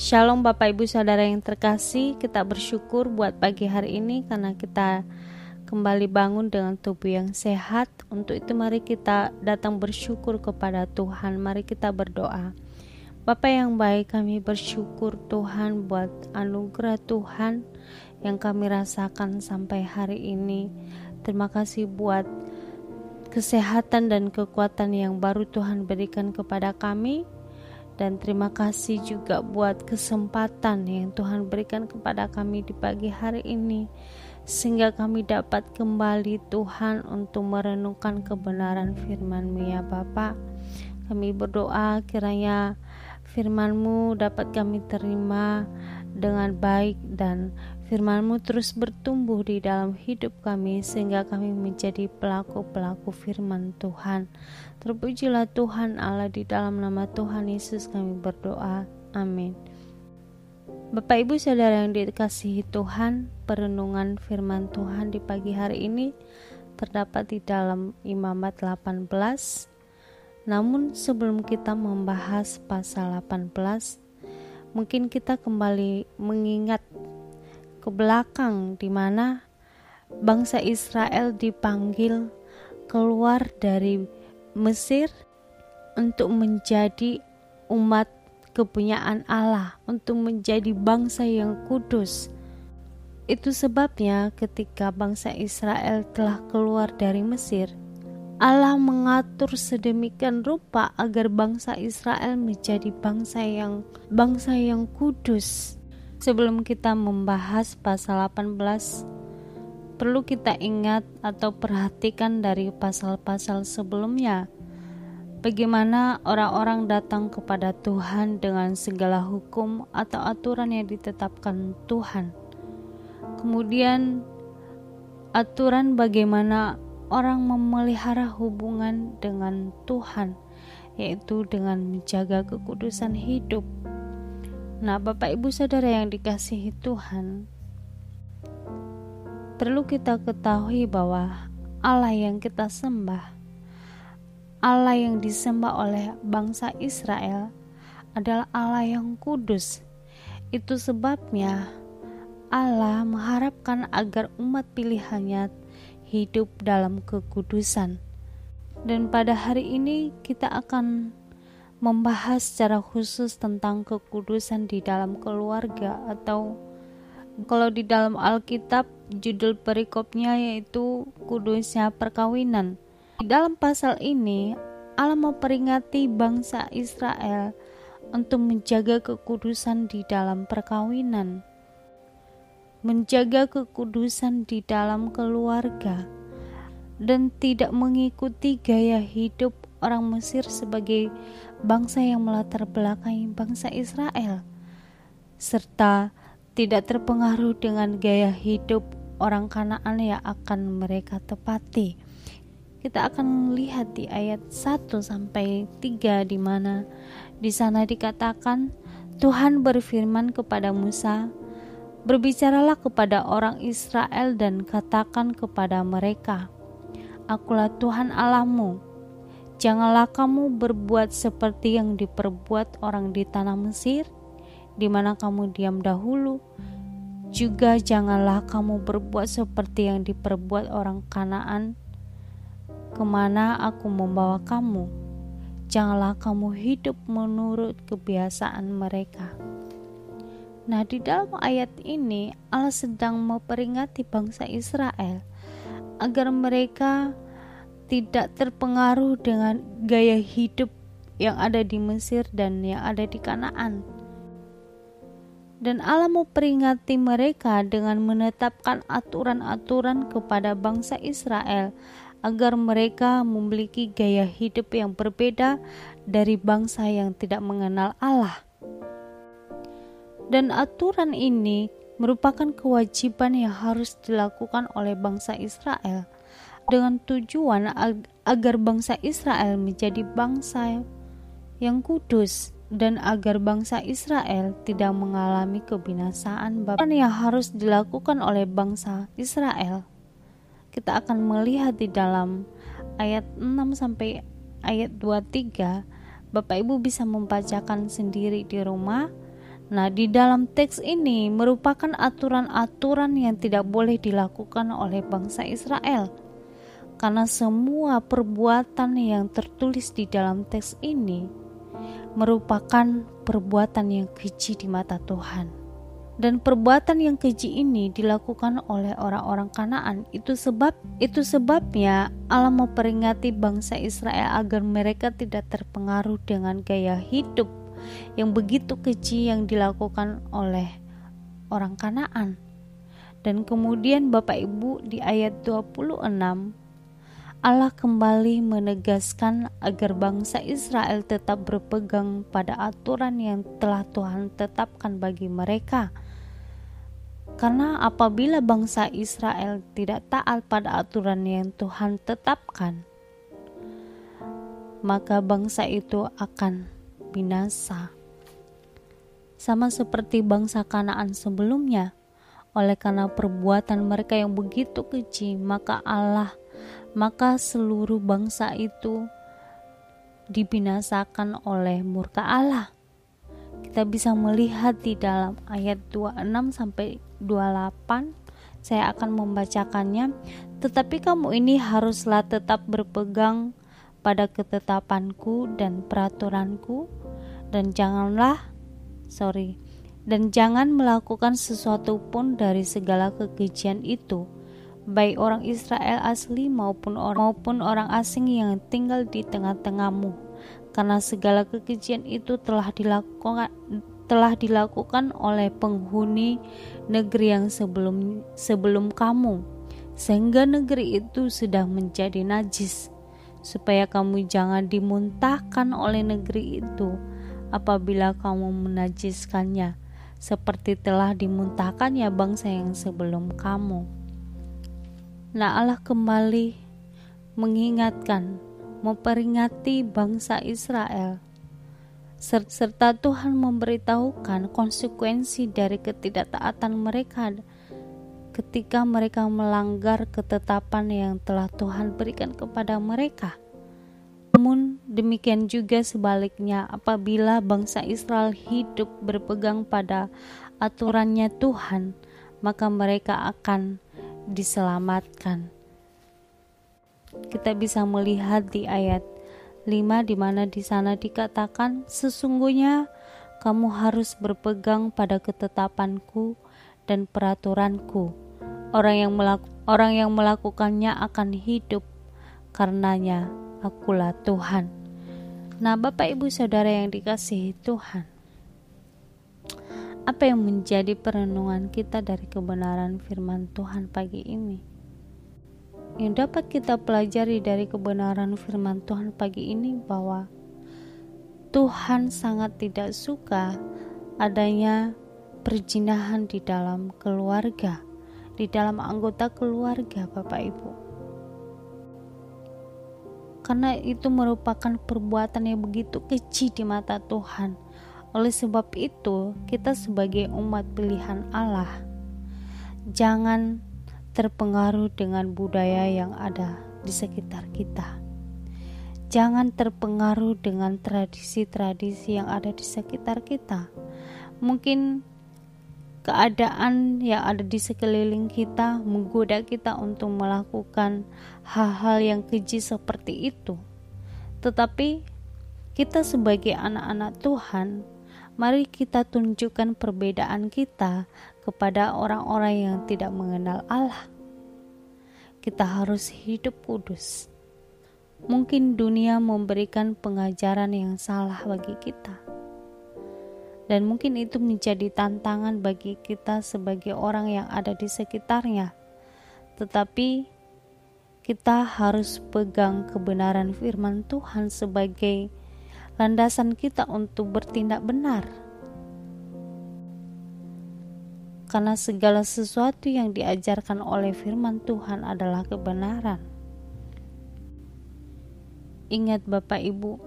Shalom Bapak Ibu Saudara yang terkasih, kita bersyukur buat pagi hari ini karena kita kembali bangun dengan tubuh yang sehat. Untuk itu mari kita datang bersyukur kepada Tuhan. Mari kita berdoa. Bapak yang baik, kami bersyukur Tuhan buat anugerah Tuhan yang kami rasakan sampai hari ini. Terima kasih buat kesehatan dan kekuatan yang baru Tuhan berikan kepada kami dan terima kasih juga buat kesempatan yang Tuhan berikan kepada kami di pagi hari ini sehingga kami dapat kembali Tuhan untuk merenungkan kebenaran firman-Mu ya Bapak. Kami berdoa kiranya firman-Mu dapat kami terima dengan baik dan firman-Mu terus bertumbuh di dalam hidup kami sehingga kami menjadi pelaku-pelaku firman Tuhan. Terpujilah Tuhan Allah di dalam nama Tuhan Yesus kami berdoa. Amin. Bapak Ibu Saudara yang dikasihi Tuhan, perenungan firman Tuhan di pagi hari ini terdapat di dalam Imamat 18. Namun sebelum kita membahas pasal 18, mungkin kita kembali mengingat ke belakang di mana bangsa Israel dipanggil keluar dari Mesir untuk menjadi umat kepunyaan Allah, untuk menjadi bangsa yang kudus. Itu sebabnya ketika bangsa Israel telah keluar dari Mesir, Allah mengatur sedemikian rupa agar bangsa Israel menjadi bangsa yang bangsa yang kudus Sebelum kita membahas pasal 18, perlu kita ingat atau perhatikan dari pasal-pasal sebelumnya. Bagaimana orang-orang datang kepada Tuhan dengan segala hukum atau aturan yang ditetapkan Tuhan. Kemudian aturan bagaimana orang memelihara hubungan dengan Tuhan, yaitu dengan menjaga kekudusan hidup Nah, Bapak Ibu Saudara yang dikasihi Tuhan, perlu kita ketahui bahwa Allah yang kita sembah, Allah yang disembah oleh bangsa Israel adalah Allah yang kudus. Itu sebabnya Allah mengharapkan agar umat pilihannya hidup dalam kekudusan. Dan pada hari ini kita akan membahas secara khusus tentang kekudusan di dalam keluarga atau kalau di dalam Alkitab judul perikopnya yaitu kudusnya perkawinan. Di dalam pasal ini Allah memperingati bangsa Israel untuk menjaga kekudusan di dalam perkawinan. Menjaga kekudusan di dalam keluarga dan tidak mengikuti gaya hidup orang Mesir sebagai bangsa yang melatar belakangi bangsa Israel, serta tidak terpengaruh dengan gaya hidup orang Kanaan yang akan mereka tepati. Kita akan melihat di ayat 1 sampai 3 di mana di sana dikatakan Tuhan berfirman kepada Musa, "Berbicaralah kepada orang Israel dan katakan kepada mereka, Akulah Tuhan Allahmu, Janganlah kamu berbuat seperti yang diperbuat orang di tanah Mesir, di mana kamu diam dahulu. Juga janganlah kamu berbuat seperti yang diperbuat orang Kanaan, ke mana aku membawa kamu. Janganlah kamu hidup menurut kebiasaan mereka. Nah, di dalam ayat ini Allah sedang memperingati bangsa Israel agar mereka tidak terpengaruh dengan gaya hidup yang ada di Mesir dan yang ada di Kanaan. Dan Allah mau peringati mereka dengan menetapkan aturan-aturan kepada bangsa Israel agar mereka memiliki gaya hidup yang berbeda dari bangsa yang tidak mengenal Allah. Dan aturan ini merupakan kewajiban yang harus dilakukan oleh bangsa Israel dengan tujuan agar bangsa Israel menjadi bangsa yang kudus dan agar bangsa Israel tidak mengalami kebinasaan bahkan yang harus dilakukan oleh bangsa Israel. Kita akan melihat di dalam ayat 6 sampai ayat 23 Bapak Ibu bisa membacakan sendiri di rumah Nah, di dalam teks ini merupakan aturan-aturan yang tidak boleh dilakukan oleh bangsa Israel. Karena semua perbuatan yang tertulis di dalam teks ini merupakan perbuatan yang keji di mata Tuhan. Dan perbuatan yang keji ini dilakukan oleh orang-orang Kanaan. Itu sebab itu sebabnya Allah memperingati bangsa Israel agar mereka tidak terpengaruh dengan gaya hidup yang begitu keji yang dilakukan oleh orang Kanaan. Dan kemudian Bapak Ibu di ayat 26 Allah kembali menegaskan agar bangsa Israel tetap berpegang pada aturan yang telah Tuhan tetapkan bagi mereka. Karena apabila bangsa Israel tidak taat pada aturan yang Tuhan tetapkan, maka bangsa itu akan binasa. Sama seperti bangsa Kanaan sebelumnya, oleh karena perbuatan mereka yang begitu keji, maka Allah maka seluruh bangsa itu dibinasakan oleh murka Allah. Kita bisa melihat di dalam ayat 26 sampai 28 saya akan membacakannya. Tetapi kamu ini haruslah tetap berpegang pada ketetapanku dan peraturanku. Dan janganlah sorry dan jangan melakukan sesuatu pun dari segala kekejian itu baik orang Israel asli maupun orang maupun orang asing yang tinggal di tengah-tengahmu karena segala kekejian itu telah dilakukan telah dilakukan oleh penghuni negeri yang sebelum sebelum kamu sehingga negeri itu sudah menjadi najis supaya kamu jangan dimuntahkan oleh negeri itu apabila kamu menajiskannya seperti telah dimuntahkannya bangsa yang sebelum kamu. Nah Allah kembali mengingatkan, memperingati bangsa Israel serta Tuhan memberitahukan konsekuensi dari ketidaktaatan mereka ketika mereka melanggar ketetapan yang telah Tuhan berikan kepada mereka. Namun demikian juga sebaliknya apabila bangsa Israel hidup berpegang pada aturannya Tuhan, maka mereka akan diselamatkan. Kita bisa melihat di ayat 5 di mana di sana dikatakan sesungguhnya kamu harus berpegang pada ketetapanku dan peraturanku. Orang yang melaku, orang yang melakukannya akan hidup karenanya akulah Tuhan. Nah, Bapak Ibu Saudara yang dikasihi Tuhan, apa yang menjadi perenungan kita dari kebenaran firman Tuhan pagi ini? Yang dapat kita pelajari dari kebenaran firman Tuhan pagi ini bahwa Tuhan sangat tidak suka adanya perjinahan di dalam keluarga, di dalam anggota keluarga Bapak Ibu. Karena itu merupakan perbuatan yang begitu kecil di mata Tuhan oleh sebab itu, kita sebagai umat pilihan Allah jangan terpengaruh dengan budaya yang ada di sekitar kita. Jangan terpengaruh dengan tradisi-tradisi yang ada di sekitar kita. Mungkin keadaan yang ada di sekeliling kita menggoda kita untuk melakukan hal-hal yang keji seperti itu. Tetapi kita sebagai anak-anak Tuhan mari kita tunjukkan perbedaan kita kepada orang-orang yang tidak mengenal Allah. Kita harus hidup kudus. Mungkin dunia memberikan pengajaran yang salah bagi kita, dan mungkin itu menjadi tantangan bagi kita sebagai orang yang ada di sekitarnya. Tetapi kita harus pegang kebenaran firman Tuhan sebagai landasan kita untuk bertindak benar. Karena segala sesuatu yang diajarkan oleh firman Tuhan adalah kebenaran. Ingat Bapak Ibu,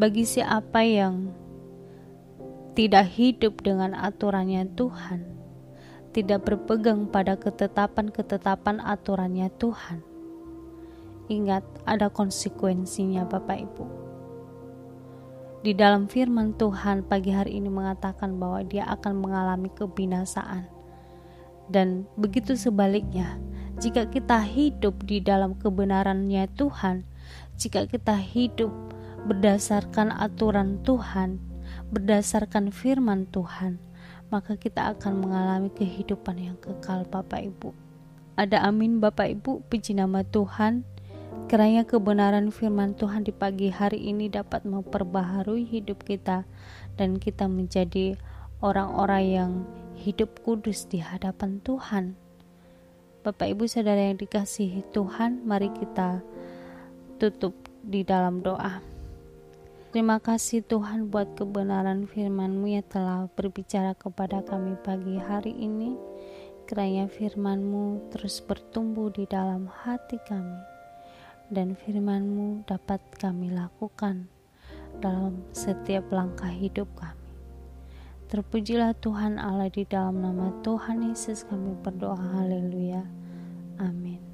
bagi siapa yang tidak hidup dengan aturannya Tuhan, tidak berpegang pada ketetapan-ketetapan aturannya Tuhan. Ingat, ada konsekuensinya, Bapak Ibu di dalam firman Tuhan pagi hari ini mengatakan bahwa dia akan mengalami kebinasaan. Dan begitu sebaliknya, jika kita hidup di dalam kebenarannya Tuhan, jika kita hidup berdasarkan aturan Tuhan, berdasarkan firman Tuhan, maka kita akan mengalami kehidupan yang kekal Bapak Ibu. Ada amin Bapak Ibu, puji nama Tuhan. Kiranya kebenaran firman Tuhan di pagi hari ini dapat memperbaharui hidup kita dan kita menjadi orang-orang yang hidup kudus di hadapan Tuhan. Bapak Ibu Saudara yang dikasihi Tuhan, mari kita tutup di dalam doa. Terima kasih Tuhan buat kebenaran firman-Mu yang telah berbicara kepada kami pagi hari ini. Kiranya firman-Mu terus bertumbuh di dalam hati kami dan firman-Mu dapat kami lakukan dalam setiap langkah hidup kami. Terpujilah Tuhan Allah di dalam nama Tuhan Yesus kami berdoa haleluya. Amin.